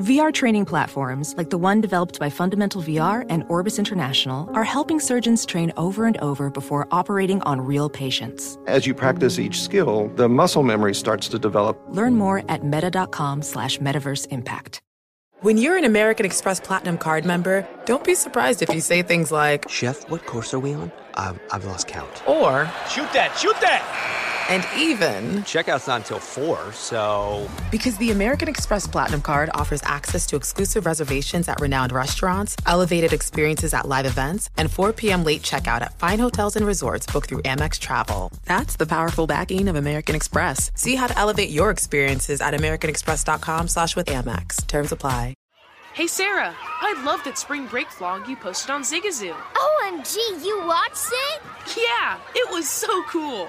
VR training platforms, like the one developed by Fundamental VR and Orbis International, are helping surgeons train over and over before operating on real patients. As you practice each skill, the muscle memory starts to develop. Learn more at meta.com slash metaverse impact. When you're an American Express Platinum card member, don't be surprised if you say things like, Chef, what course are we on? I've, I've lost count. Or, Shoot that, shoot that! And even, Checkout's not until 4, so. Because the American Express Platinum Card offers access to exclusive reservations at renowned restaurants, elevated experiences at live events, and 4 p.m. late checkout at fine hotels and resorts booked through Amex Travel. That's the powerful backing of American Express. See how to elevate your experiences at americanexpress.com slash with Amex. Terms apply. Hey Sarah, I loved that spring break vlog you posted on Zigazoo. OMG, you watched it? Yeah, it was so cool.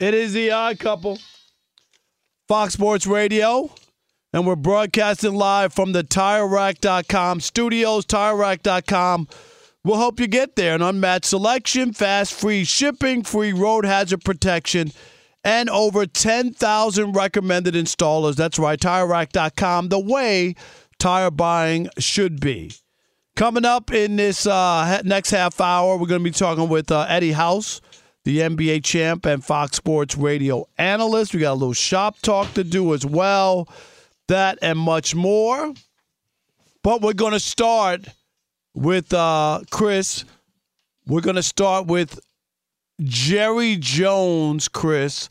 It is the odd couple. Fox Sports Radio. And we're broadcasting live from the TireRack.com studios. TireRack.com will help you get there. An unmatched selection, fast, free shipping, free road hazard protection, and over 10,000 recommended installers. That's right, TireRack.com, the way tire buying should be. Coming up in this uh, next half hour, we're going to be talking with uh, Eddie House the NBA champ and Fox Sports radio analyst. We got a little shop talk to do as well. That and much more. But we're going to start with uh, Chris. We're going to start with Jerry Jones, Chris,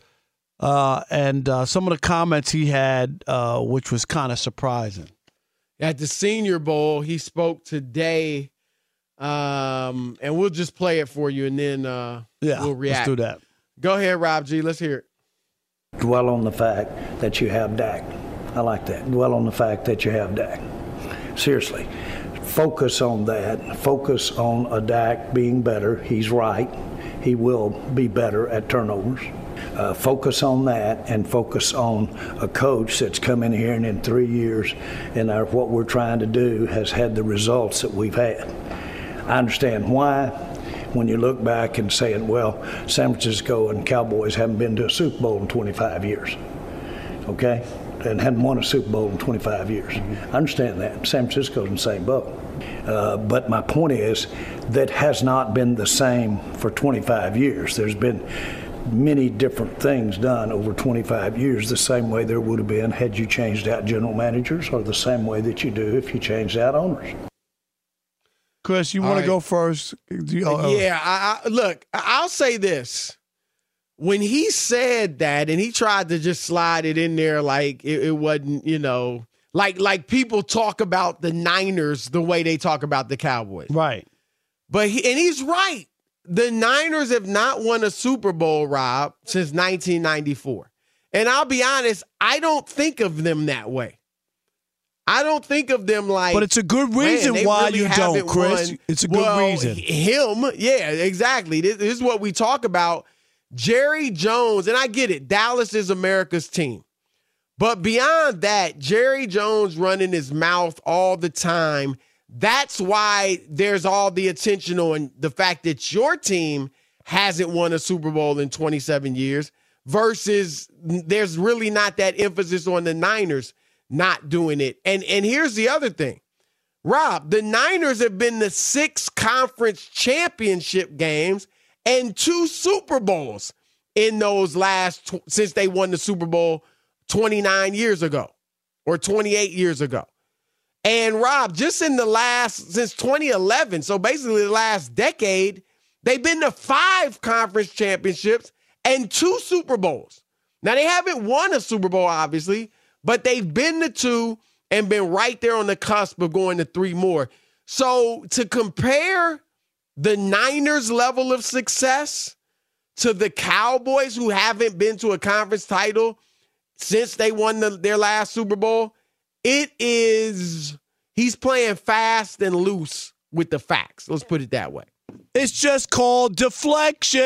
uh, and uh, some of the comments he had, uh, which was kind of surprising. At the Senior Bowl, he spoke today um, and we'll just play it for you, and then uh, yeah, we'll react. Let's do that. Go ahead, Rob G. Let's hear it. Dwell on the fact that you have Dak. I like that. Dwell on the fact that you have Dak. Seriously, focus on that. Focus on a Dak being better. He's right. He will be better at turnovers. Uh, focus on that and focus on a coach that's come in here and in three years and our, what we're trying to do has had the results that we've had. I understand why. When you look back and saying, well, San Francisco and Cowboys haven't been to a Super Bowl in 25 years, okay, and hadn't won a Super Bowl in 25 years. Mm-hmm. I understand that. San Francisco's in the same boat. Uh, but my point is that has not been the same for 25 years. There's been many different things done over 25 years, the same way there would have been had you changed out general managers, or the same way that you do if you changed out owners. Chris, you want right. to go first? You, uh, yeah, I, I, look, I'll say this. When he said that and he tried to just slide it in there like it, it wasn't, you know, like like people talk about the Niners the way they talk about the Cowboys. Right. But he, and he's right. the Niners have not won a Super Bowl, Rob, since 1994. And I'll be honest, I don't think of them that way. I don't think of them like. But it's a good reason why really you don't, Chris. won. It's a good well, reason. Him, yeah, exactly. This, this is what we talk about. Jerry Jones, and I get it. Dallas is America's team. But beyond that, Jerry Jones running his mouth all the time. That's why there's all the attention on the fact that your team hasn't won a Super Bowl in 27 years versus there's really not that emphasis on the Niners not doing it. And and here's the other thing. Rob, the Niners have been the six conference championship games and two Super Bowls in those last tw- since they won the Super Bowl 29 years ago or 28 years ago. And Rob, just in the last since 2011, so basically the last decade, they've been to five conference championships and two Super Bowls. Now they haven't won a Super Bowl obviously, but they've been to two and been right there on the cusp of going to three more. So to compare the Niners level of success to the Cowboys who haven't been to a conference title since they won the, their last Super Bowl, it is he's playing fast and loose with the facts. Let's put it that way. It's just called deflection.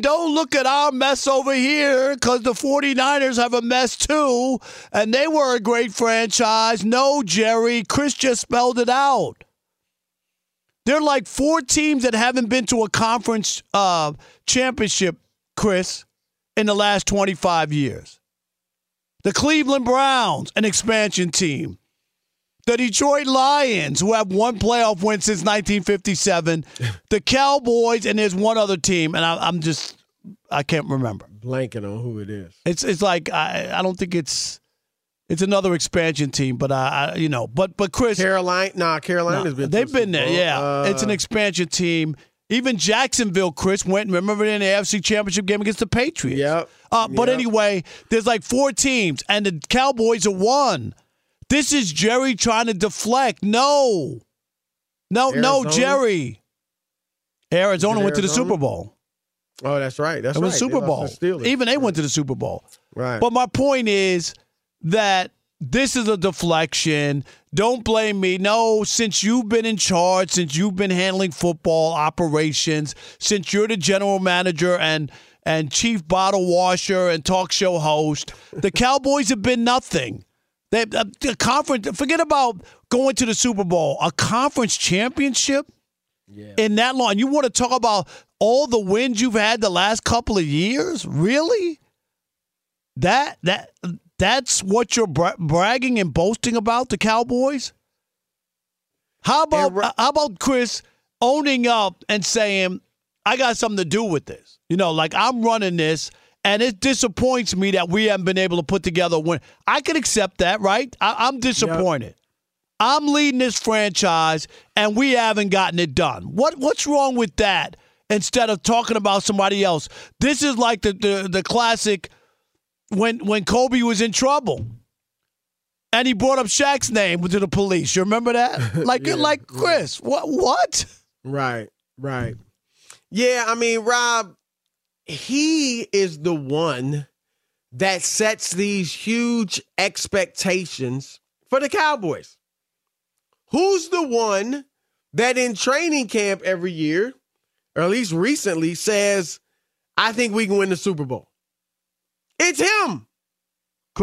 Don't look at our mess over here because the 49ers have a mess too, and they were a great franchise. No, Jerry, Chris just spelled it out. There are like four teams that haven't been to a conference uh, championship, Chris, in the last 25 years. The Cleveland Browns, an expansion team. The Detroit Lions, who have one playoff win since 1957. the Cowboys, and there's one other team, and I, I'm just, I can't remember. Blanking on who it is. It's it's like I I don't think it's it's another expansion team, but I, I you know, but but Chris Carolina, nah, Carolina's no, been. They've been there, yeah. Uh, it's an expansion team. Even Jacksonville, Chris went. Remember in the AFC Championship game against the Patriots. Yep. Uh, but Yep. anyway, there's like four teams, and the Cowboys are one. This is Jerry trying to deflect. No, no, no, Jerry. Arizona went to the Super Bowl. Oh, that's right. That's it was right. Super They Bowl. the Even they went to the Super Bowl. Right. But my point is that this is a deflection. Don't blame me. No, since you've been in charge, since you've been handling football operations, since you're the general manager and and chief bottle washer and talk show host, the Cowboys have been nothing. They uh, the conference. Forget about going to the Super Bowl. A conference championship in that long. You want to talk about all the wins you've had the last couple of years? Really? That that that's what you're bra- bragging and boasting about the Cowboys? How about how about Chris owning up and saying I got something to do with this? You know, like I'm running this and it disappoints me that we haven't been able to put together a win. I can accept that, right? I, I'm disappointed. I'm leading this franchise and we haven't gotten it done. What what's wrong with that? Instead of talking about somebody else, this is like the the, the classic when when Kobe was in trouble. And he brought up Shaq's name to the police. You remember that? Like Yeah, like Chris. What what? Right, right. Yeah, I mean, Rob, he is the one that sets these huge expectations for the Cowboys. Who's the one that in training camp every year, or at least recently, says, I think we can win the Super Bowl? It's him.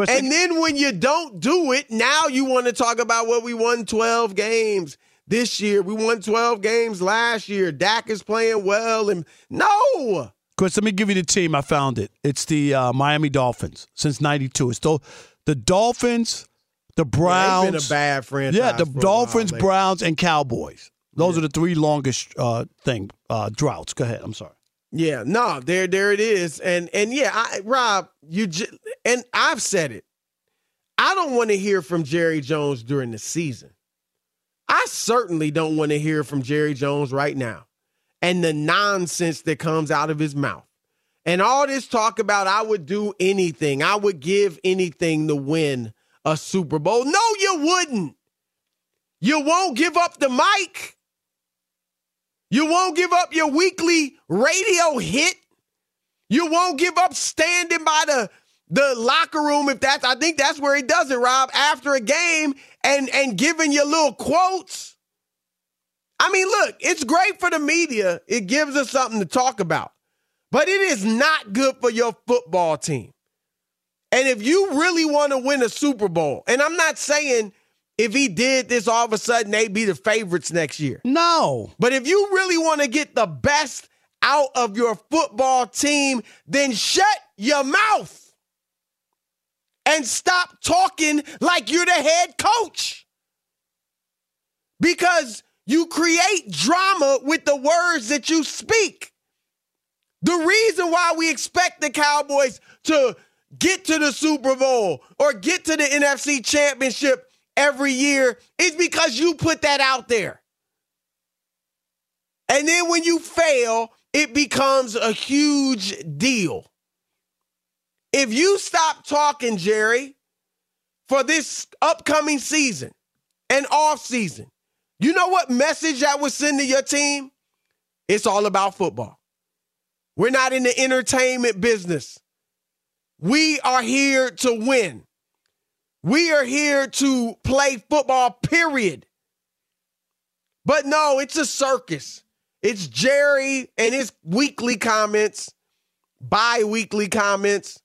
And then when you don't do it, now you want to talk about what we won 12 games this year. We won 12 games last year. Dak is playing well. And no. Chris, let me give you the team. I found it. It's the uh, Miami Dolphins since '92. It's the, the Dolphins, the Browns. they've been a bad franchise Yeah, the Dolphins, while. Browns, and Cowboys. Those are the three longest uh, thing uh, droughts. Go ahead. I'm sorry. Yeah, no, there, there it is, and and yeah, I, Rob, you j- and I've said it. I don't want to hear from Jerry Jones during the season. I certainly don't want to hear from Jerry Jones right now, and the nonsense that comes out of his mouth, and all this talk about I would do anything, I would give anything to win a Super Bowl. No, you wouldn't. You won't give up the mic. You won't give up your weekly radio hit. You won't give up standing by the the locker room if that's I think that's where he does it, Rob, after a game and and giving your little quotes. I mean, look, it's great for the media. It gives us something to talk about. But it is not good for your football team. And if you really want to win a Super Bowl, and I'm not saying if he did this, all of a sudden they'd be the favorites next year. No. But if you really want to get the best out of your football team, then shut your mouth and stop talking like you're the head coach. Because you create drama with the words that you speak. The reason why we expect the Cowboys to get to the Super Bowl or get to the NFC Championship every year is because you put that out there. And then when you fail, it becomes a huge deal. If you stop talking, Jerry, for this upcoming season and off season, you know what message that would send to your team? It's all about football. We're not in the entertainment business. We are here to win. We are here to play football, period. But no, it's a circus. It's Jerry and his weekly comments, bi weekly comments.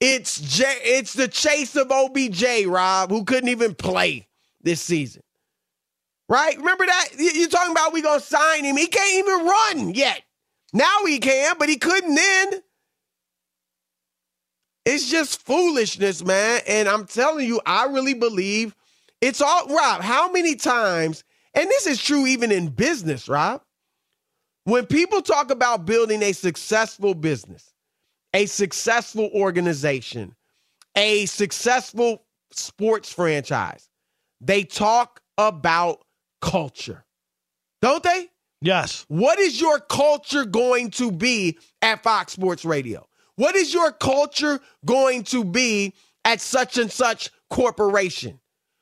It's J- it's the chase of OBJ, Rob, who couldn't even play this season. Right? Remember that? You're talking about we gonna sign him. He can't even run yet. Now he can, but he couldn't then. It's just foolishness, man. And I'm telling you, I really believe it's all Rob. How many times, and this is true even in business, Rob, when people talk about building a successful business, a successful organization, a successful sports franchise, they talk about culture, don't they? Yes. What is your culture going to be at Fox Sports Radio? What is your culture going to be at such and such corporation?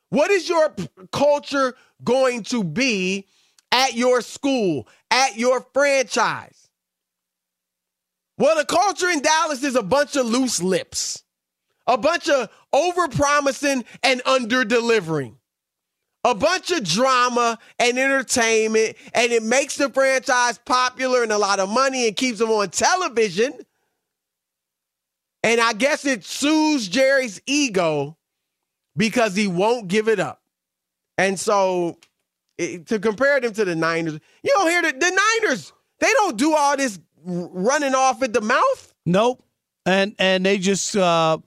What is your p- culture going to be at your school, at your franchise? Well, the culture in Dallas is a bunch of loose lips, a bunch of over-promising and under-delivering, a bunch of drama and entertainment, and it makes the franchise popular and a lot of money and keeps them on television. And I guess it soothes Jerry's ego because he won't give it up. And so it, to compare them to the Niners, you don't hear the, the Niners, they don't do all this running off at the mouth. Nope. And and they just uh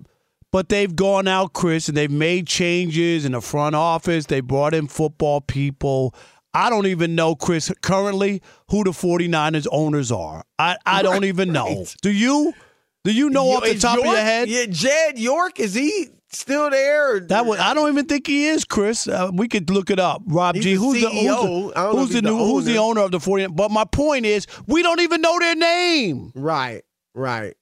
but they've gone out, Chris, and they've made changes in the front office. They brought in football people. I don't even know, Chris, currently who the 49ers owners are. I, I don't Right, even know. right. Do you? Do you know off the top of your head? Yeah, Jed York, is he still there? Or- That would, I don't even think he is, Chris. Uh, we could look it up. Rob G. Who's the, who's the, who's the the new who's the owner. owner of the 49ers? But my point is, we don't even know their name. Right, right.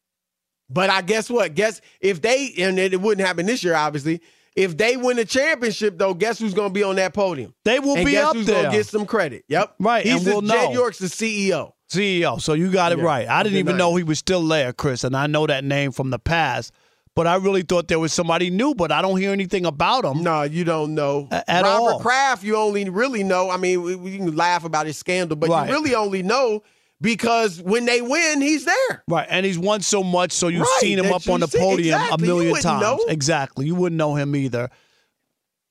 But I guess what? Guess if they and it wouldn't happen this year, obviously. If they win the championship, though, guess who's going to be on that podium? They will and be guess up who's there. to get some credit? Yep, Right, He's and the, we'll Jed know. York's the CEO. CEO. So you got it Yeah, right. I didn't the even know he was still there, Chris, and I know that name from the past. But I really thought there was somebody new, but I don't hear anything about him. No, you don't know. A- at Robert all. Kraft, you only really know. I mean, we, we can laugh about his scandal, but Right. you really only know because when they win, he's there. Right, and he's won so much, so you've Right, seen him up on the podium exactly. a million times. know. Exactly, you wouldn't know him either.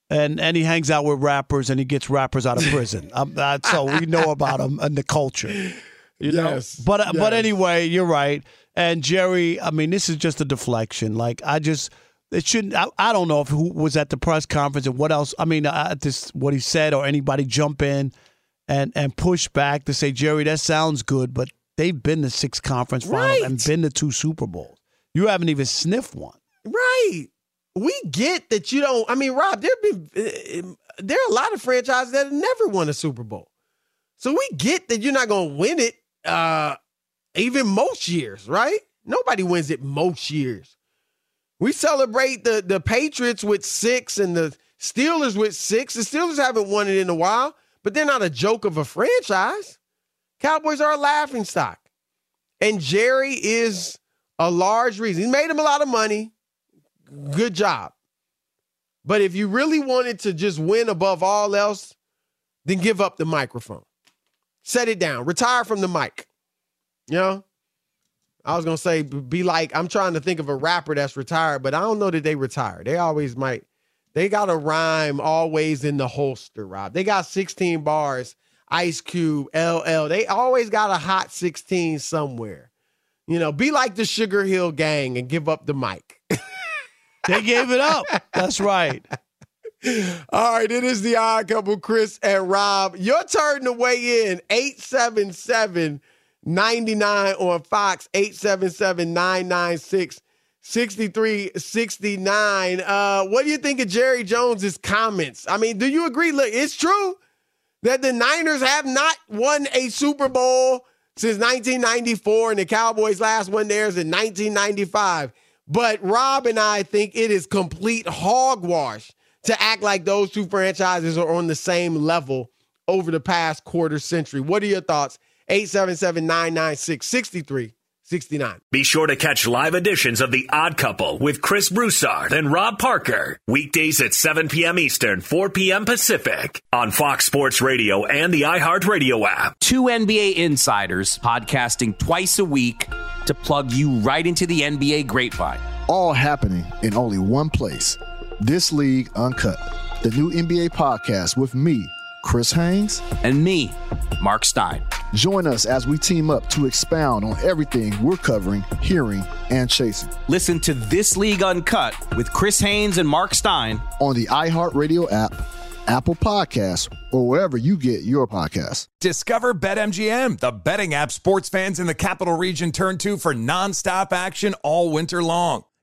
And and he hangs out with rappers, and he gets rappers out of prison. um, uh, so we know about him and the culture. You know? Yes, But uh, but anyway, you're right. And Jerry, I mean, this is just a deflection. Like I just. It shouldn't. I, I don't know if who was at the press conference and what else. I mean, uh, this what he said or anybody jump in and and push back to say, Jerry, that sounds good, but they've been to six conference finals Right. and been to two Super Bowls. You haven't even sniffed one. Right. We get that you don't. I mean, Rob, there been uh, there are a lot of franchises that have never won a Super Bowl, so we get that you're not going to win it. Uh, even most years, right? Nobody wins it most years. We celebrate the the Patriots with six and the Steelers with six. The Steelers haven't won it in a while, but they're not a joke of a franchise. Cowboys are a laughing stock. And Jerry is a large reason. He made him a lot of money. Good job. But if you really wanted to just win above all else, then give up the microphone. Set it down. Retire from the mic. You know? I was gonna say be like, I'm trying to think of a rapper that's retired, but I don't know that they retire. They always might, they got a rhyme always in the holster, Rob. They got 16 bars, Ice Cube, LL. They always got a hot 16 somewhere. You know, be like the Sugar Hill gang and give up the mic. they gave it up. That's right. All right, it is the odd couple, Chris and Rob. Your turn to weigh in. 877 99 on Fox, 877 996 6369. Uh, what do you think of Jerry Jones's comments? I mean, do you agree? Look, it's true that the Niners have not won a Super Bowl since 1994, and the Cowboys' last one there is in 1995. But Rob and I think it is complete hogwash to act like those two franchises are on the same level over the past quarter century. What are your thoughts? 877 996 6369. Be sure to catch live editions of The Odd Couple with Chris Broussard and Rob Parker. Weekdays at 7 p.m. Eastern, 4 p.m. Pacific on Fox Sports Radio and the iHeartRadio app. Two NBA insiders podcasting twice a week to plug you right into the NBA grapevine. All happening in only one place. This League Uncut, the new NBA podcast with me, Chris Haynes, and me, Mark Stein. Join us as we team up to expound on everything we're covering, hearing, and chasing. Listen to This League Uncut with Chris Haynes and Mark Stein on the iHeartRadio app, Apple Podcasts, or wherever you get your podcasts. Discover BetMGM, the betting app sports fans in the capital region turn to for nonstop action all winter long.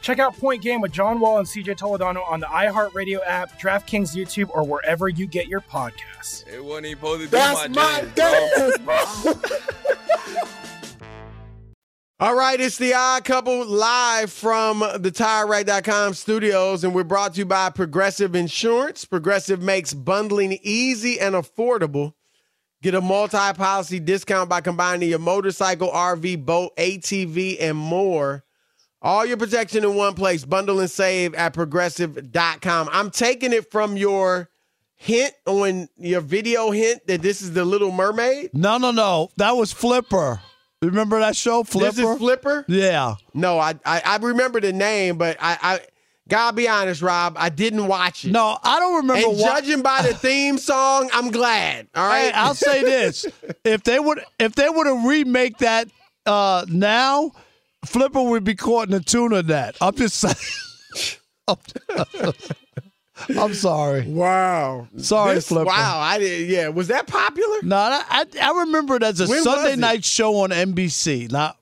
Check out Point Game with John Wall and CJ Toledano on the iHeartRadio app, DraftKings YouTube, or wherever you get your podcasts. It wasn't even supposed to be That's my, my jam, game, All right, it's the odd couple live from the TireRack.com studios, and we're brought to you by Progressive Insurance. Progressive makes bundling easy and affordable. Get a multi policy discount by combining your motorcycle, RV, boat, ATV, and more. All your protection in one place. Bundle and save at progressive.com. I'm taking it from your hint on your video hint that this is the Little Mermaid. No, no, no. That was Flipper. Remember that show, Flipper? This is Flipper? Yeah. No, I, I I remember the name, but I I gotta be honest, Rob, I didn't watch it. No, I don't remember. And wa- judging by the theme song, I'm glad. All right, Hey, I'll say this: if they would, if they were to remake that uh, now, Flipper would be caught in the tuna net. I'm just saying. I'm, I'm sorry. Wow. Sorry, This- Flipper. Wow, I did. Yeah, was that popular? No, I, I, I remember it as a When Sunday night show on NBC. Now,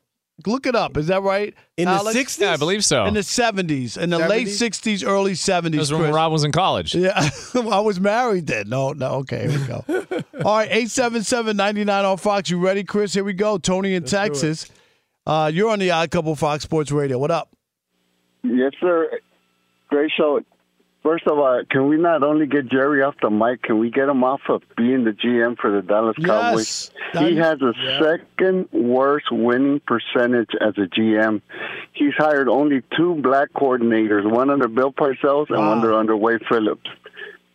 look it up. Is that right? In the 60s? Yeah, I believe so. In the 70s, in the late 60s, early 70s. That was when Chris. Rob was in college. Yeah, I was married then. No, no, okay, here we go. All right, 877-99 on Fox. You ready, Chris? Here we go. Tony in Texas. Uh, you're on the Odd Couple Fox Sports Radio. What up? Yes, sir. Great show. First of all, can we not only get Jerry off the mic, can we get him off of being the GM for the Dallas Cowboys? He has a second worst winning percentage as a GM. He's hired only two black coordinators, one under Bill Parcells and one under Wade Phillips.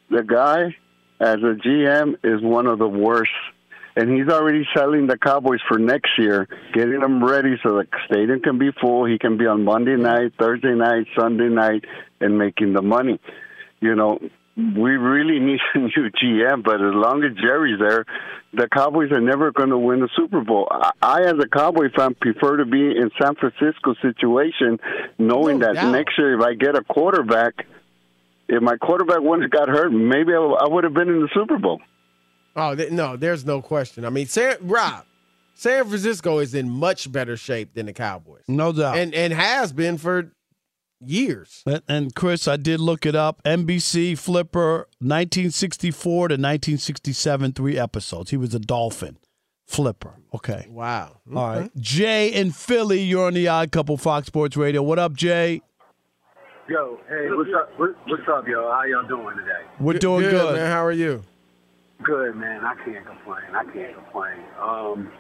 The guy, as a GM, is one of the worst. And he's already selling the Cowboys for next year, getting them ready so the stadium can be full. He can be on Monday night, Thursday night, Sunday night, and making the money. You know, we really need a new GM, but as long as Jerry's there, the Cowboys are never going to win the Super Bowl. I, I, as a Cowboy fan, prefer to be in San Francisco situation, knowing No that doubt. next year if I get a quarterback, if my quarterback once got hurt, maybe I, I would have been in the Super Bowl. Oh th- no, there's no question. I mean, San, Rob, San Francisco is in much better shape than the Cowboys, No doubt. and and has been for years. And, and Chris, I did look it up. NBC Flipper, 1964 to 1967, three episodes. He was a dolphin. Flipper. Okay. Wow. All right. Jay in Philly, you're on the Odd Couple Fox Sports Radio. What up, Jay? Yo, hey, what's up? What's up, yo? How y'all doing today? We're doing good. man. How are you? Good, man. I can't complain. I can't complain. Um,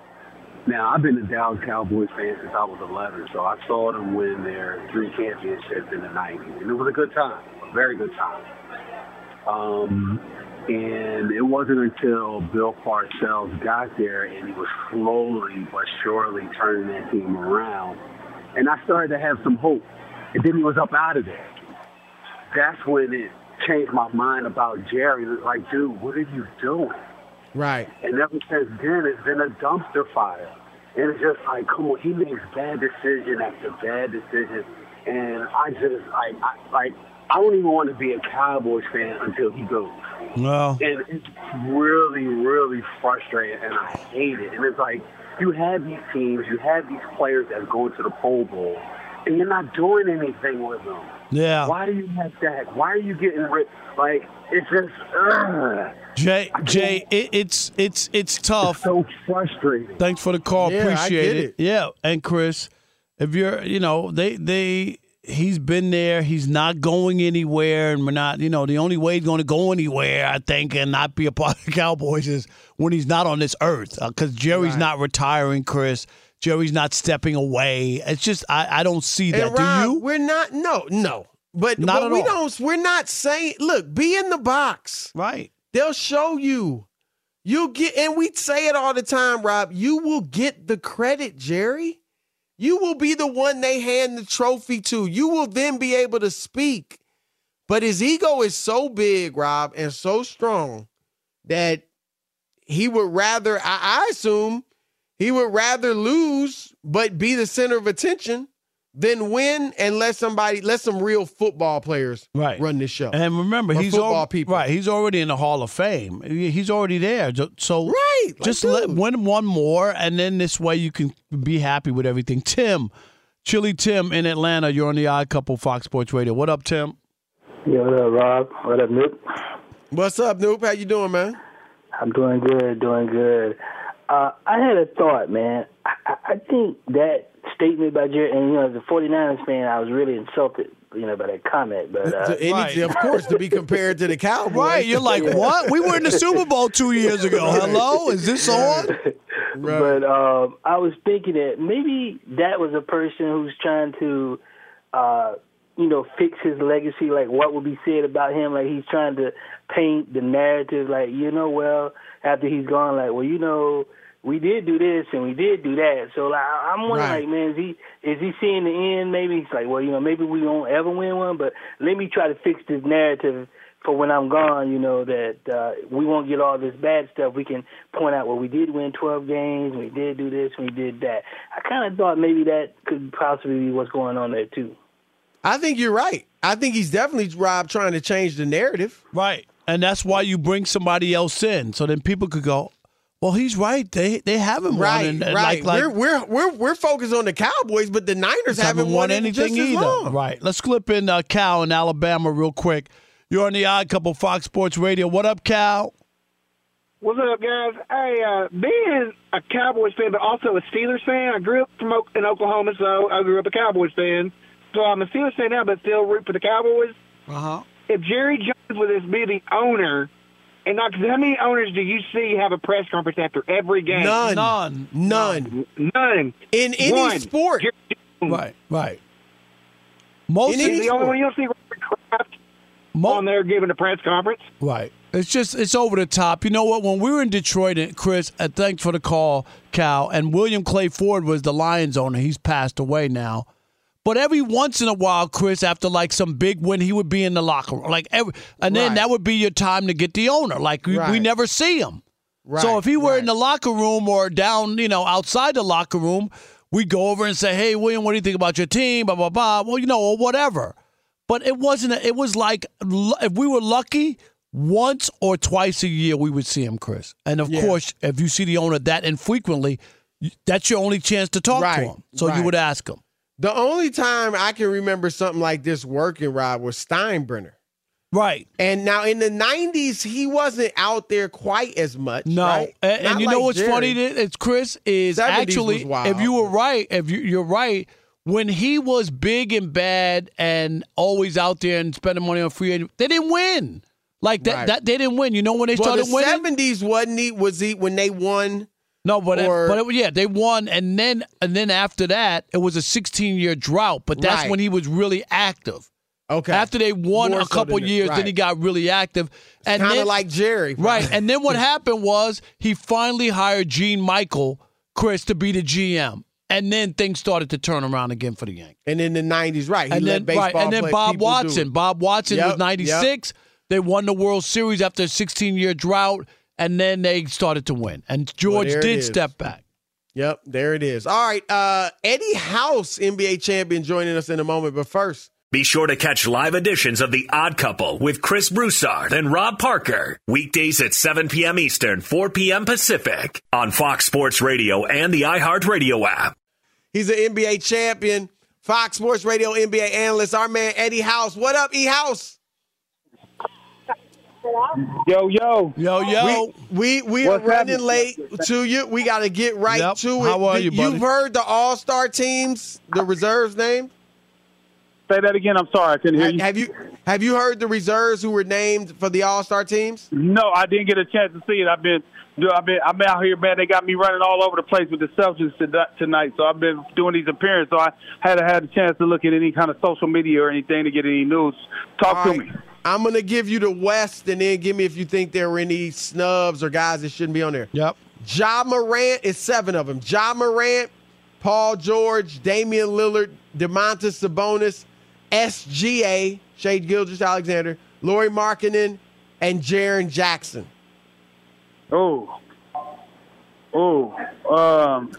now I've been a Dallas Cowboys fan since I was 11, so I saw them win their three championships in the 90s, and it was a good time, a very good time. Um, and it wasn't until Bill Parcells got there and he was slowly but surely turning that team around, and I started to have some hope. And then he was up out of there. That's when it changed my mind about Jerry. Like, dude, what are you doing? Right. And ever since then, it's been a dumpster fire. And it's just like, come on, he makes bad decision after bad decision. And I just, I, I like, I don't even want to be a Cowboys fan until he goes. Well, And it's really, really frustrating, and I hate it. And it's like, you have these teams, you have these players that go into the Pro Bowl, and you're not doing anything with them. Yeah. Why do you have that? Why are you getting rid? Like, it's just, ugh. Jay, Jay, it, it's it's it's tough. so frustrating. Thanks for the call. Yeah, I Appreciate get it. it. Yeah, and Chris, if you're, you know, they they he's been there. He's not going anywhere, and we're not. You know, the only way he's going to go anywhere, I think, and not be a part of the Cowboys is when he's not on this earth. Uh, because Jerry's Right. not retiring, Chris. Jerry's not stepping away. It's just I, I don't see that. Rob, Do you? We're not. No, no. But, Not but we all. don't. We're not saying. Look, be in the box. Right. They'll show you. You get, and we say it all the time, Rob. You will get the credit, Jerry. You will be the one they hand the trophy to. You will then be able to speak. But his ego is so big, Rob, and so strong that he would rather, I, I assume, he would rather lose but be the center of attention than win and let somebody, let some real football players Right. run this show. And remember, Or he's football al- people. right. He's already in the Hall of Fame. He's already there. So right, just let win one more, and then this way you can be happy with everything. Tim, Chili Tim in Atlanta. You're on the Odd Couple Fox Sports Radio. What up, Tim? Yeah, what up, Rob? What up, Noop? What's up, Noop? How you doing, man? I'm doing good, doing good. Uh, I had a thought, man. I, I I think that statement by Jerry, and you know, as a 49ers fan, I was really insulted, you know, by that comment. But uh, To any- Of course, to be compared to the Cowboys. Right. You're like, what? We were in the Super Bowl two years ago. Hello? Is this on? But um, I was thinking that maybe that was a person who's trying to, uh, you know, fix his legacy. Like what would be said about him? Like he's trying to paint the narrative. Like you know, well, after he's gone, like well, you know, we did do this and we did do that. So like I- I'm wondering, Right. like, man, is he is he seeing the end? Maybe he's like, well, you know, maybe we won't ever win one, but let me try to fix this narrative for when I'm gone, you know, that uh, we won't get all this bad stuff. We can point out, well, we did win 12 games, we did do this, we did that. I kind of thought maybe that could possibly be what's going on there, too. I think you're right. I think he's definitely Rob trying to change the narrative. Right. And that's why you bring somebody else in, so then people could go, well, he's right. They they haven't Right, won. And, right. Like, like, we're we're we're we're focused on the Cowboys, but the Niners haven't, won it anything just as either. long. Right. Let's clip in uh, Cal in Alabama real quick. You're on the Odd Couple Fox Sports Radio. What up, Cal? What's up, guys? Hey, uh, being a Cowboys fan, but also a Steelers fan, I grew up from Oak- in Oklahoma, so I grew up a Cowboys fan. So I'm a Steelers fan now, but still root for the Cowboys. Uh huh. If Jerry Jones was this be the owner, and not, 'cause how many owners do you see have a press conference after every game? None. None. None. None. In any One. sport. Right. Right. Most He's the only one you don't see Robert Kraft on there giving a press conference. Right. It's just it's over the top. You know what? When we were in Detroit, and Chris, uh, thanks for the call, Cal. And William Clay Ford was the Lions owner. He's passed away now. But every once in a while, Chris, after like some big win, he would be in the locker room. Like every, and then Right. that would be your time to get the owner. Like we, we never see him. Right, so if he were in the locker room or down, you know, outside the locker room, we'd go over and say, "Hey, William, what do you think about your team?" Blah blah blah. Well, you know, or whatever. But it wasn't. A, it was like if we were lucky, once or twice a year we would see him, Chris. And of Yeah. course, if you see the owner that infrequently, that's your only chance to talk to him. So you would ask him. The only time I can remember something like this working, Rob, was Steinbrenner. Right. And now in the '90s, he wasn't out there quite as much. No, right? and, and you know what's Jerry. funny? It's Chris is 70s actually if you were right, if you, you're right, when he was big and bad and always out there and spending money on free agent, they didn't win. Like that, Right. that they didn't win. You know when they well, started the winning? '70s wasn't he? Was he when they won? No, but or- it, but it, yeah, they won, and then and then after that, it was a 16 year drought. But that's Right. when he was really active. Okay. After they won More a couple years, right. then he got really active. And Kind of like Jerry, Right. And then what happened was he finally hired Gene Michael, Chris, to be the GM. And then things started to turn around again for the Yankees. And in the '90s, right? He and then baseball right, and then Bob Watson. Bob Watson Yep, was yep. 96. They won the World Series after a 16 year drought, and then they started to win. And George there it did step back. Yep, there it is. All right, uh, Eddie House, NBA champion, joining us in a moment. But first, Be sure to catch live editions of The Odd Couple with Chris Broussard and Rob Parker. Weekdays at 7 p.m. Eastern, 4 p.m. Pacific on Fox Sports Radio and the iHeartRadio app. he's an NBA champion, Fox Sports Radio NBA analyst, our man Eddie House. What up, E House? Yo, yo. Yo, yo. We we, we are running happening? late to you. We got to get right Yep. to it. How are you, buddy? You've heard the All Star teams, the reserves name. Say that again. I'm sorry, I couldn't hear you. have you have you heard the reserves who were named for the All Star teams? No, I didn't get a chance to see it. I've been, dude, I've been, I'm out here, man. They got me running all over the place with the Celtics tonight. So I've been doing these appearances. So I hadn't had a chance to look at any kind of social media or anything to get any news. Talk All to right. me. I'm gonna give you the West, and then give me if you think there were any snubs or guys that shouldn't be on there. Yep. Ja Morant is seven of them. Ja Morant, Paul George, Damian Lillard, Domantas Sabonis, SGA, Shade Gilders Alexander, Lauri Markkanen, and Jaren Jackson. Oh, oh, um,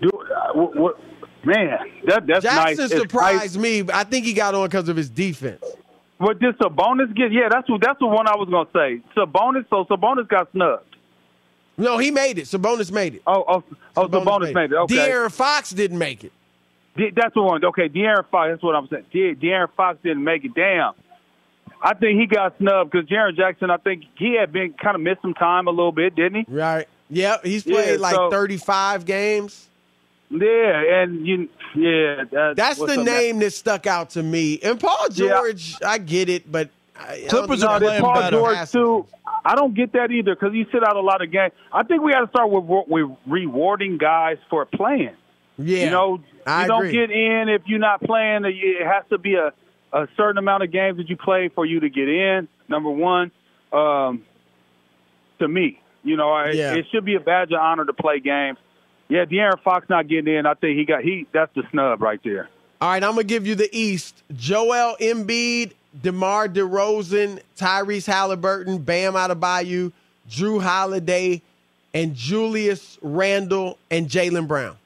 do uh, what, what? Man, that that's nice. Jackson It's surprised nice. me. but I think he got on because of his defense. What did Sabonis get? Yeah, that's what that's the one I was gonna say. Sabonis. So Sabonis got snubbed. No, he made it. Sabonis made it. Oh, oh, oh Sabonis, made it. Okay. De'Aaron Fox didn't make it. De- that's the one. Okay, De'Aaron Fox. That's what I'm saying. De- De'Aaron Fox didn't make it. Damn. I think he got snubbed because Jaren Jackson. I think he had been kind of missed some time a little bit, didn't he? Right. Yep. He's played Yeah, like so- 35 games. Yeah, and you. Yeah, that, That's the up, name that stuck out to me. And Paul Yeah. George, I get it, but I, I Clippers think are No, that's playing Paul better. George too. I don't get that either because he sit out a lot of games. I think we got to start with, with rewarding guys for playing. Yeah, you know, I you don't agree. get in if you're not playing. It has to be a, a certain amount of games that you play for you to get in. Number one, um, to me, you know, I- Yeah. it should be a badge of honor to play games. Yeah, De'Aaron Fox not getting in. I think he got he. That's the snub right there. All right, I'm gonna give you the East. Joel Embiid, DeMar DeRozan, Tyrese Halliburton, Bam Adebayo, Jrue Holiday, and Julius Randle and Jaylen Brown.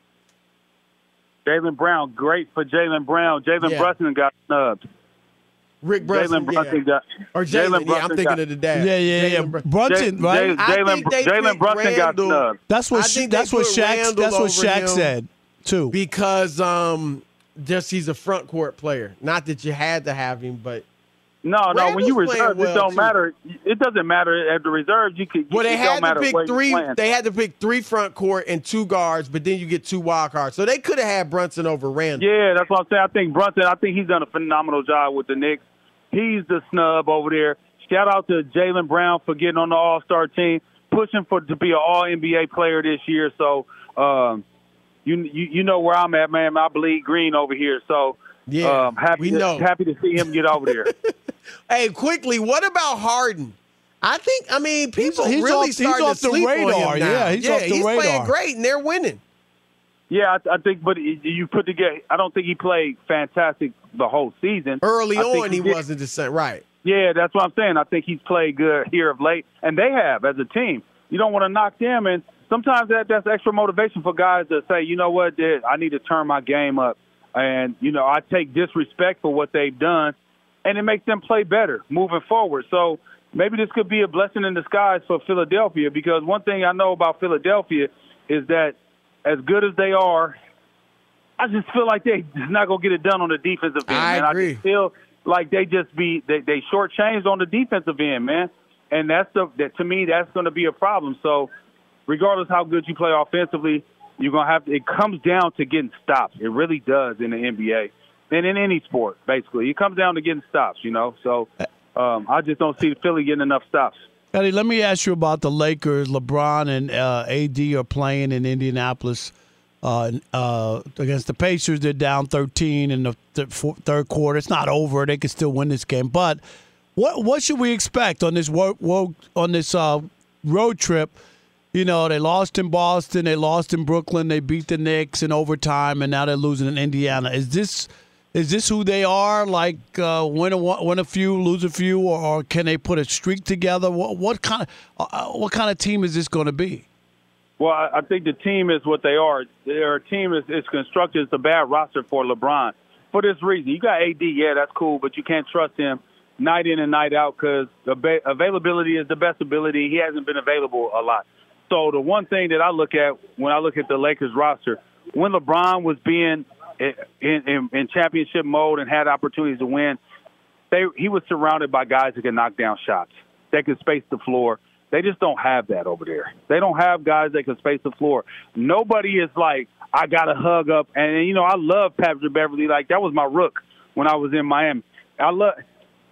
Jaylen Brown, great for Jaylen Brown. Jalen Yeah. Brunson got snubbed. Rick Brunson, Jalen Brunson yeah. got or Jalen. Jalen Yeah, I'm thinking got- of the dad. Yeah, yeah, yeah. Jalen Brunson, right? J- I Jalen think Jalen picked Brunson got Randle- snubbed. That's what think that's what Shaq that's what Shaq said too. because um, just he's a front court player. Not that you had to have him, but No, no. When you reserve, well, it don't too. matter. It doesn't matter at the reserves. You could. well, they it had don't to pick three. They had to pick three front court and two guards, but then you get two wild cards. So they could have had Brunson over Randle. Yeah, that's what I'm saying. I think Brunson. I think he's done a phenomenal job with the Knicks. He's the snub over there. Shout out to Jaylen Brown for getting on the All Star team, pushing for to be an All NBA player this year. So, um, you, you you know where I'm at, man. I bleed green over here. So, Yeah, um, happy we to, know. happy to see him get over there. Hey, quickly, what about Harden? I think. I mean, people he's really off- he's starting off to the sleep on radar. him now. Yeah, he's off the he's playing great, and they're winning. Yeah, I, I think, but you put together. I don't think he played fantastic the whole season. Early on, he, did- wasn't the same. Right. Yeah, that's what I'm saying. I think he's played good here of late, and they have as a team. You don't want to knock them, and sometimes that that's extra motivation for guys to say, you know what, dude, I need to turn my game up, and you know I take disrespect for what they've done, and it makes them play better moving forward. So maybe this could be a blessing in disguise for Philadelphia, because one thing I know about Philadelphia is that as good as they are, I just feel like they just not gonna get it done on the defensive end. I man. agree. I just feel like they just be they they shortchanged on the defensive end, man. And that's the that to me that's going to be a problem. So, regardless how good you play offensively, you're gonna have to. It comes down to getting stops. It really does in the NBA and in any sport. Basically, it comes down to getting stops. You know, so um, I just don't see Philly getting enough stops. Eddie, let me ask you about the Lakers. LeBron and uh, AD are playing in Indianapolis uh, uh, against the Pacers. They're down 13 in the th- third quarter. It's not over. They can still win this game. But what what should we expect on this wo- wo- on this uh, road trip? You know, they lost in Boston, they lost in Brooklyn, they beat the Knicks in overtime, and now they're losing in Indiana. Is this is this who they are? Like uh, win a win a few, lose a few, or, or can they put a streak together? What, what kind of uh, what kind of team is this going to be? Well, I I think the team is what they are. Their team is, is constructed. It's a bad roster for LeBron for this reason. You got AD, yeah, that's cool, but you can't trust him night in and night out because availability is the best ability. He hasn't been available a lot. So the one thing that I look at when I look at the Lakers roster, when LeBron was being in, in, in championship mode and had opportunities to win, they, he was surrounded by guys that could knock down shots, that could space the floor, They just don't have that over there. They don't have guys that can space the floor. Nobody is like, I got to hug up. And, you know, I love Patrick Beverley. Like, that was my rook when I was in Miami. I love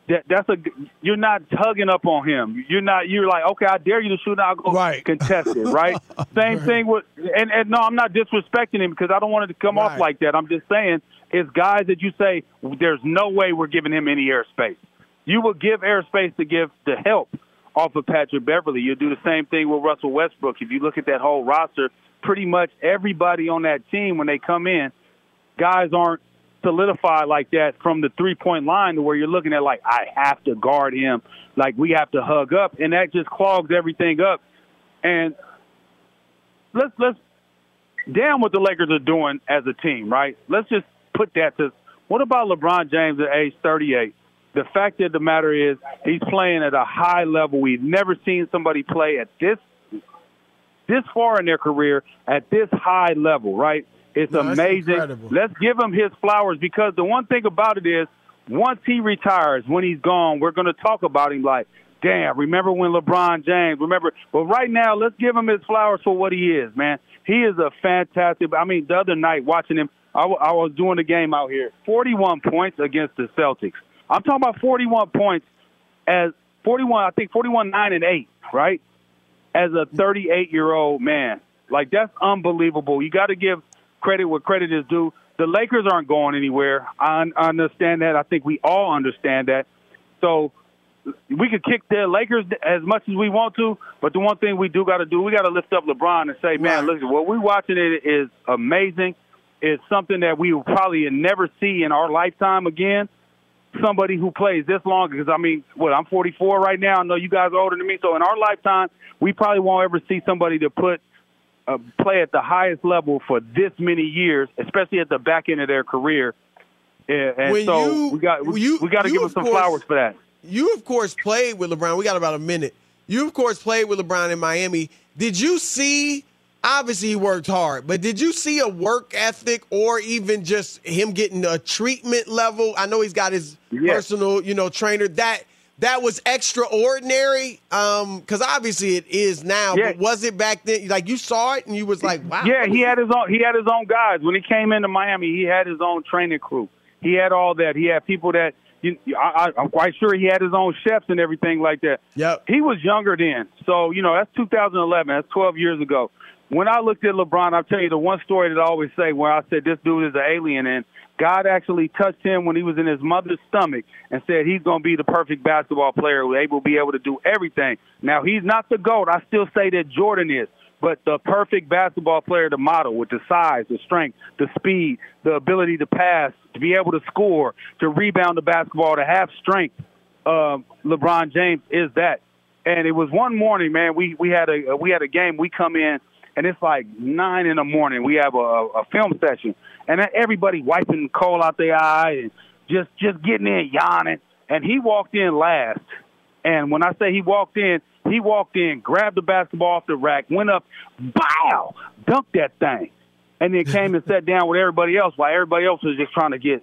that. That's a you're not hugging up on him. You're not. You're like, okay, I dare you to shoot. I'll go right. contest it. Right. Same right. thing with. And, and no, I'm not disrespecting him because I don't want it to come right. off like that. I'm just saying it's guys that you say there's no way we're giving him any airspace. You will give airspace to give the help off of Patrick Beverley. You'll do the same thing with Russell Westbrook. If you look at that whole roster, pretty much everybody on that team when they come in, guys aren't solidified like that from the three point line to where you're looking at like I have to guard him, like we have to hug up, and that just clogs everything up. And let's let's damn what the Lakers are doing as a team, right? Let's just put that to what about LeBron James at age 38? The fact of the matter is he's playing at a high level. We've never seen somebody play at this this far in their career at this high level, right? It's no, amazing. Let's give him his flowers because the one thing about it is once he retires, when he's gone, we're going to talk about him like, damn, remember when LeBron James, remember. But right now, let's give him his flowers for what he is, man. He is a fantastic. I mean, the other night watching him, I, w- I was doing the game out here. 41 points against the Celtics. I'm talking about 41 points as 41, I think 41, 9, and 8, right? As a 38 year old man. Like, that's unbelievable. You got to give credit where credit is due. The Lakers aren't going anywhere. I, I understand that. I think we all understand that. So we could kick the Lakers as much as we want to, but the one thing we do got to do, we got to lift up LeBron and say, man, right. look, what we're watching it is amazing. It's something that we will probably never see in our lifetime again. Somebody who plays this long, because I mean, what I'm 44 right now. I know you guys are older than me, so in our lifetime, we probably won't ever see somebody to put uh, play at the highest level for this many years, especially at the back end of their career. And, and when so you, we got we, you, we got to give them some course, flowers for that. You of course played with LeBron. We got about a minute. You of course played with LeBron in Miami. Did you see? Obviously, he worked hard, but did you see a work ethic or even just him getting a treatment level? I know he's got his yes. personal, you know, trainer. That that was extraordinary um because obviously it is now yeah. but was it back then? Like you saw it and you was like wow. Yeah he had his own he had his own guys. When he came into miami he had his own training crew. He had all that. He had people that you, I, i'm quite sure he had his own chefs and everything like that. Yeah, he was younger then. So you know that's 2011 that's 12 years ago. When i looked at lebron i'll tell you the one story that i always say where i said this dude is an alien and God actually touched him when he was in his mother's stomach and said he's going to be the perfect basketball player, able to be able to do everything. Now, he's not the GOAT. I still say that Jordan is, but the perfect basketball player to model with the size, the strength, the speed, the ability to pass, to be able to score, to rebound the basketball, to have strength. Uh, LeBron James is that. And it was one morning, man. We we had a we had a game. We come in and it's like nine in the morning. We have a, a film session, and everybody wiping coal out their eye and just just getting in yawning. And he walked in last. And when I say he walked in, he walked in, grabbed the basketball off the rack, went up, bow, dunked that thing, and then came and sat down with everybody else while everybody else was just trying to get.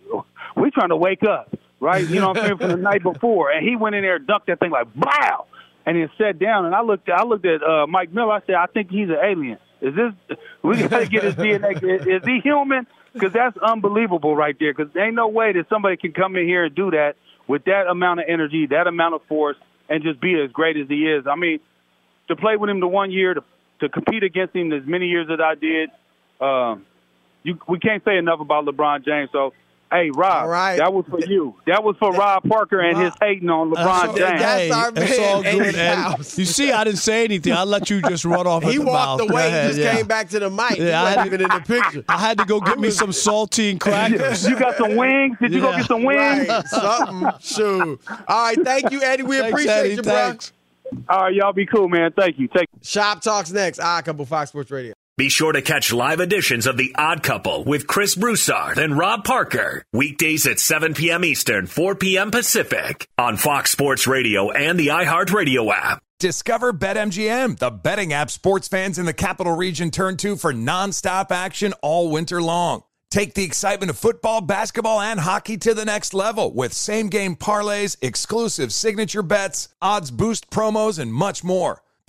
We're trying to wake up, right? You know what I'm saying from the night before, and he went in there, dunked that thing like bow, and then sat down. And I looked, I looked at uh, Mike Miller. I said, I think he's an alien. Is this? We got to get his DNA. Is, is he human? Because that's unbelievable right there. Because there ain't no way that somebody can come in here and do that with that amount of energy, that amount of force, and just be as great as he is. I mean, to play with him the one year, to to compete against him as many years as I did, um, you we can't say enough about LeBron James. So Hey, Rob, right. that was for you. That was for Rob Parker and his hating on LeBron James. That's our It's all good. And you see, I didn't say anything. I let you just run off. He at the walked mouth. away. Ahead, he just yeah. came back to the mic. Yeah, he I had- even in the picture. I had to go get me some saltine crackers. You got some wings? Did you go get some wings? Right, something. Shoot. All right, thank you, Eddie. We Thanks, appreciate Eddie. you, bro. Thanks. All right, y'all be cool, man. Thank you. Take Shop talks next. Ah, couple Fox Sports Radio. Be sure to catch live editions of The Odd Couple with Chris Broussard and Rob Parker. Weekdays at 7 p.m. Eastern, 4 p.m. Pacific on Fox Sports Radio and the iHeartRadio app. Discover BetMGM, the betting app sports fans in the capital region turn to for nonstop action all winter long. Take the excitement of football, basketball, and hockey to the next level with same game parlays, exclusive signature bets, odds boost promos, and much more.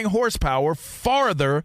horsepower farther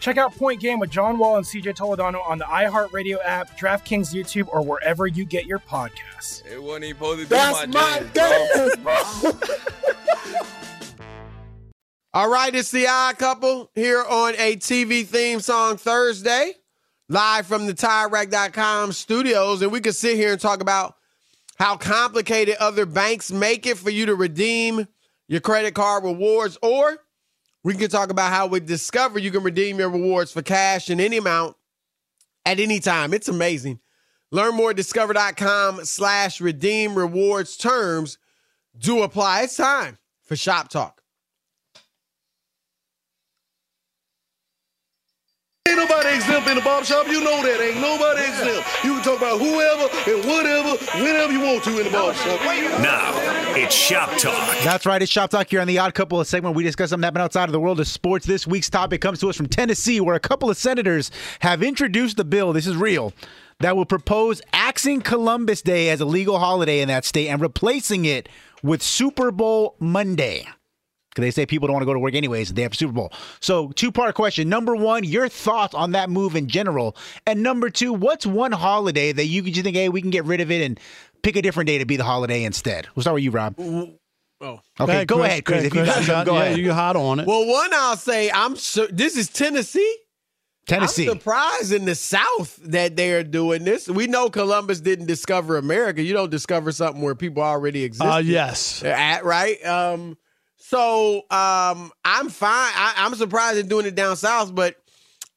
Check out Point Game with John Wall and CJ Toledano on the iHeartRadio app, DraftKings YouTube, or wherever you get your podcasts. It wasn't even supposed to be That's my, my dance, dance, bro. All right, it's the odd couple here on a TV theme song Thursday, live from the TireRack.com studios. And we could sit here and talk about how complicated other banks make it for you to redeem your credit card rewards, or we can talk about how with Discover you can redeem your rewards for cash in any amount at any time. It's amazing. Learn more at discover.com slash redeem rewards terms do apply. It's time for Shop Talk. Ain't nobody exempt in the barbershop. You know that. Ain't nobody exempt. You can talk about whoever and whatever, whenever you want to in the barbershop. Now, it's Shop Talk. That's right. It's Shop Talk here on the Odd Couple, a segment we discuss something happening outside of the world of sports. This week's topic comes to us from Tennessee, where a couple of senators have introduced the bill. This is real. That will propose axing Columbus Day as a legal holiday in that state and replacing it with Super Bowl Monday. Because they say people don't want to go to work anyways. They have Super Bowl. So, two part question. Number one, your thoughts on that move in general. And number two, what's one holiday that you could just think, hey, we can get rid of it and pick a different day to be the holiday instead? We'll start with you, Rob. Oh, Okay, go ahead, Chris. If you got something, go yeah, ahead. you hot on it. Well, one I'll say I'm sure this is Tennessee. Tennessee. I'm surprised in the South that they are doing this. We know Columbus didn't discover America. You don't discover something where people already exist. Uh, yes. At, right. Um, so um, I'm fine. I, I'm surprised they're doing it down south, but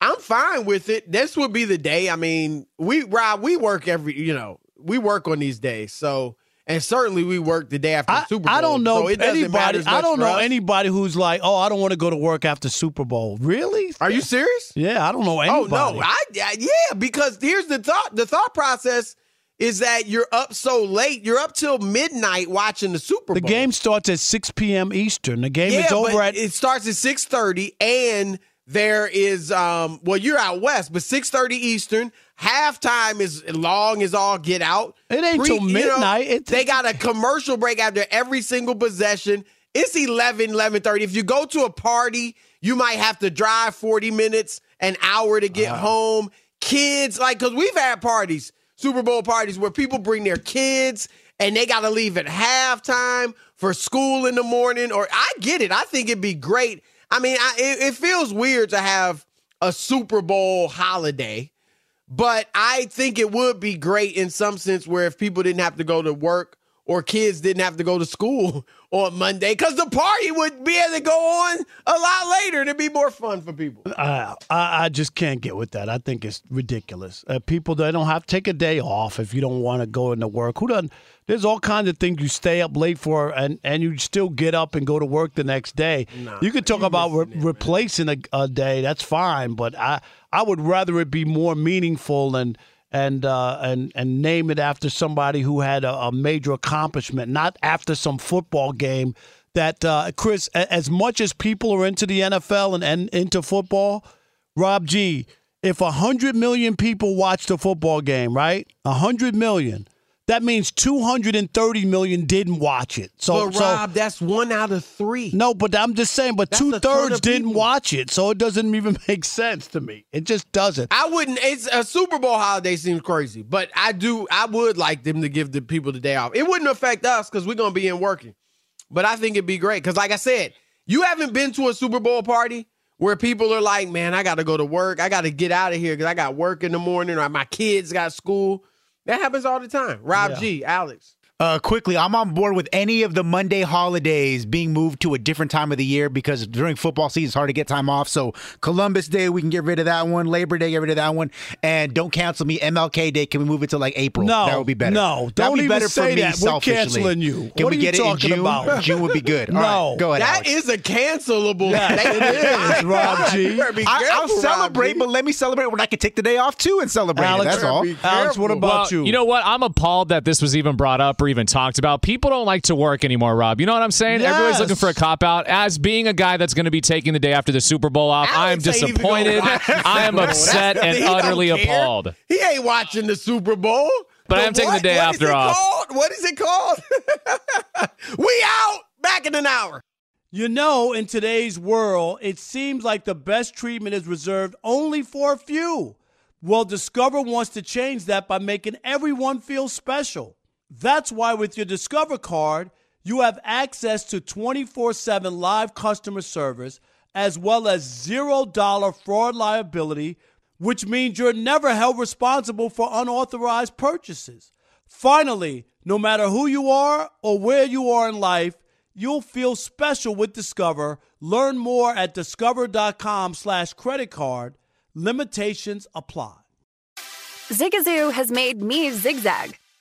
I'm fine with it. This would be the day. I mean, we Rob, we work every. You know, we work on these days. So. And certainly, we work the day after the Super Bowl. I don't know so anybody. I don't know us. anybody who's like, "Oh, I don't want to go to work after Super Bowl." Really? Are you serious? Yeah, I don't know anybody. Oh no, I, I yeah, because here's the thought. The thought process is that you're up so late. You're up till midnight watching the Super Bowl. the game starts at 6 p.m. Eastern. The game yeah, is over but at it starts at six thirty, and there is um. Well, you're out west, but six thirty Eastern. Halftime is long as all get out. It ain't till you know, midnight. They got a commercial break after every single possession. It's 11, 11.30. If you go to a party, you might have to drive 40 minutes, an hour to get home. Kids, like, because we've had parties, Super Bowl parties, where people bring their kids and they got to leave at halftime for school in the morning. Or I get it. I think it'd be great. I mean, I, it, it feels weird to have a Super Bowl holiday. But I think it would be great in some sense where if people didn't have to go to work or kids didn't have to go to school on Monday, because the party would be able to go on a lot later to be more fun for people. Uh, I, I just can't get with that. I think it's ridiculous. Uh, people they don't have to take a day off if you don't want to go into work. Who doesn't? There's all kinds of things you stay up late for, and and you still get up and go to work the next day. you could talk about re- replacing a, a day. That's fine, but I I would rather it be more meaningful and. And uh, and and name it after somebody who had a, a major accomplishment, not after some football game. That uh, Chris, as much as people are into the NFL and, and into football, Rob G, if 100 million people watched a football game, right? 100 million. That means 230 million didn't watch it. So, but so- Rob, that's one out of three. no, but I'm just saying, but That's two thirds didn't watch it. So it doesn't even make sense to me. It just doesn't. I wouldn't. It's a Super Bowl holiday seems crazy, but I do. I would like them to give the people the day off. It wouldn't affect us because we're gonna be in working, but I think it'd be great because, like I said, you haven't been to a Super Bowl party where people are like, "Man, I got to go to work. I got to get out of here because I got work in the morning or my kids got school." That happens all the time. Rob Yeah. G, Alex. Uh, quickly, I'm on board with any of the Monday holidays being moved to a different time of the year because during football season it's hard to get time off. So Columbus Day, we can get rid of that one. Labor Day, get rid of that one. And don't cancel me. MLK Day, can we move it to like April? No, that would be better. no, that don't would be even better say for me that. We're canceling you. Can What we are you get it in talking June? about? June would be good. All No. right, go ahead. That Alex. is a cancelable. Yes, it is, Rob God, G. you better be I, careful, I'll celebrate, G. but let me celebrate when I can take the day off too and celebrate. it. Alex, That's all. Alex, what about well, you? You know what? I'm appalled that this was even brought up or even talked about. People don't like to work anymore, Rob. You know what I'm saying? Everybody's looking for a cop out. As being a guy that's going to be taking the day after the Super Bowl off, I am Alex ain't even gonna disappointed. I am upset That's and thing. He don't utterly appalled. He ain't watching the Super Bowl. But I am taking the day what is after it off. Called? What is it called? we out. Back in an hour. You know, in today's world, it seems like the best treatment is reserved only for a few. Well, Discover wants to change that by making everyone feel special. That's why with your Discover card, you have access to 24 7 live customer service as well as $0 fraud liability, which means you're never held responsible for unauthorized purchases. Finally, no matter who you are or where you are in life, you'll feel special with Discover. Learn more at discover.com slash credit card. Limitations apply. Zigazoo has made me zigzag.